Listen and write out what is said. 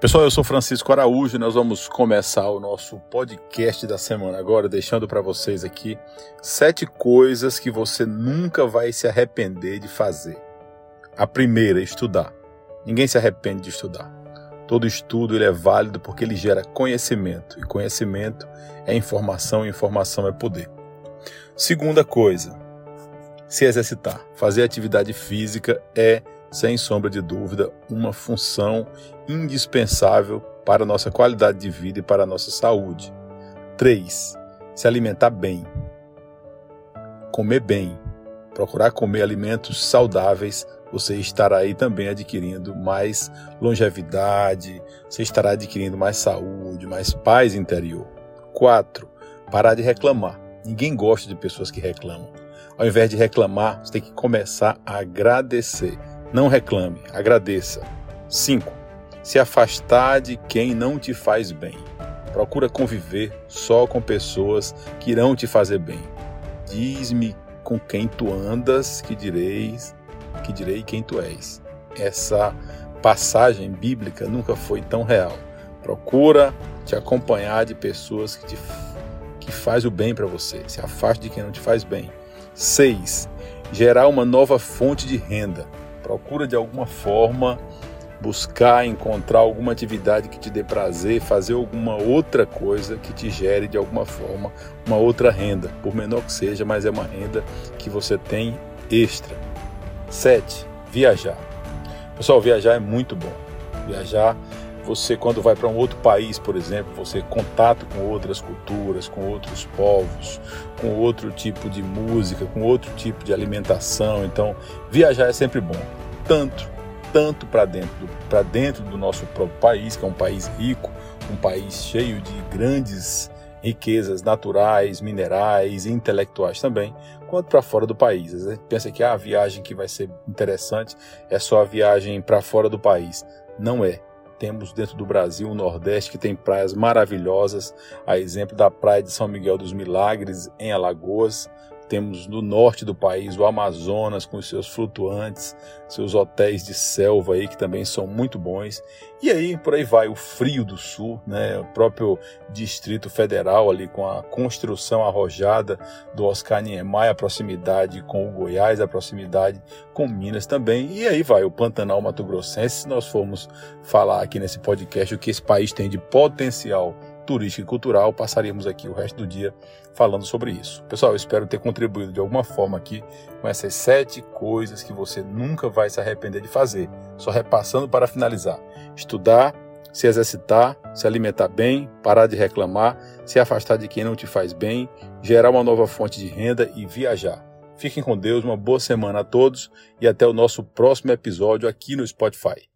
Pessoal, eu sou Francisco Araújo e nós vamos começar o nosso podcast da semana agora, deixando para vocês aqui sete coisas que você nunca vai se arrepender de fazer. A primeira, estudar. Ninguém se arrepende de estudar. Todo estudo ele é válido porque ele gera conhecimento e conhecimento é informação e informação é poder. Segunda coisa, se exercitar. Fazer atividade física é sem sombra de dúvida, uma função indispensável para a nossa qualidade de vida e para a nossa saúde. 3. Se alimentar bem. Comer bem. Procurar comer alimentos saudáveis, você estará aí também adquirindo mais longevidade, você estará adquirindo mais saúde, mais paz interior. 4. Parar de reclamar. Ninguém gosta de pessoas que reclamam. Ao invés de reclamar, você tem que começar a agradecer. Não reclame, agradeça. 5. Se afastar de quem não te faz bem. Procura conviver só com pessoas que irão te fazer bem. Diz-me com quem tu andas, que direis, que direi quem tu és. Essa passagem bíblica nunca foi tão real. Procura te acompanhar de pessoas que te que faz o bem para você. Se afaste de quem não te faz bem. 6. Gerar uma nova fonte de renda. Procura de alguma forma buscar encontrar alguma atividade que te dê prazer, fazer alguma outra coisa que te gere de alguma forma uma outra renda, por menor que seja, mas é uma renda que você tem extra. 7. Viajar. Pessoal, viajar é muito bom. Viajar você quando vai para um outro país, por exemplo, você contato com outras culturas, com outros povos, com outro tipo de música, com outro tipo de alimentação. Então, viajar é sempre bom, tanto tanto para dentro para dentro do nosso próprio país, que é um país rico, um país cheio de grandes riquezas naturais, minerais e intelectuais também, quanto para fora do país. A gente pensa que ah, a viagem que vai ser interessante é só a viagem para fora do país. Não é. Temos dentro do Brasil o Nordeste que tem praias maravilhosas, a exemplo da praia de São Miguel dos Milagres, em Alagoas, temos no norte do país o Amazonas com seus flutuantes, seus hotéis de selva aí que também são muito bons. E aí por aí vai o frio do sul, né? O próprio Distrito Federal ali com a construção arrojada do Oscar Niemeyer, a proximidade com o Goiás, a proximidade com Minas também. E aí vai o Pantanal Mato Grossense, se nós formos falar aqui nesse podcast o que esse país tem de potencial turística e cultural, passaríamos aqui o resto do dia falando sobre isso. Pessoal, eu espero ter contribuído de alguma forma aqui com essas sete coisas que você nunca vai se arrepender de fazer. Só repassando para finalizar: estudar, se exercitar, se alimentar bem, parar de reclamar, se afastar de quem não te faz bem, gerar uma nova fonte de renda e viajar. Fiquem com Deus, uma boa semana a todos e até o nosso próximo episódio aqui no Spotify.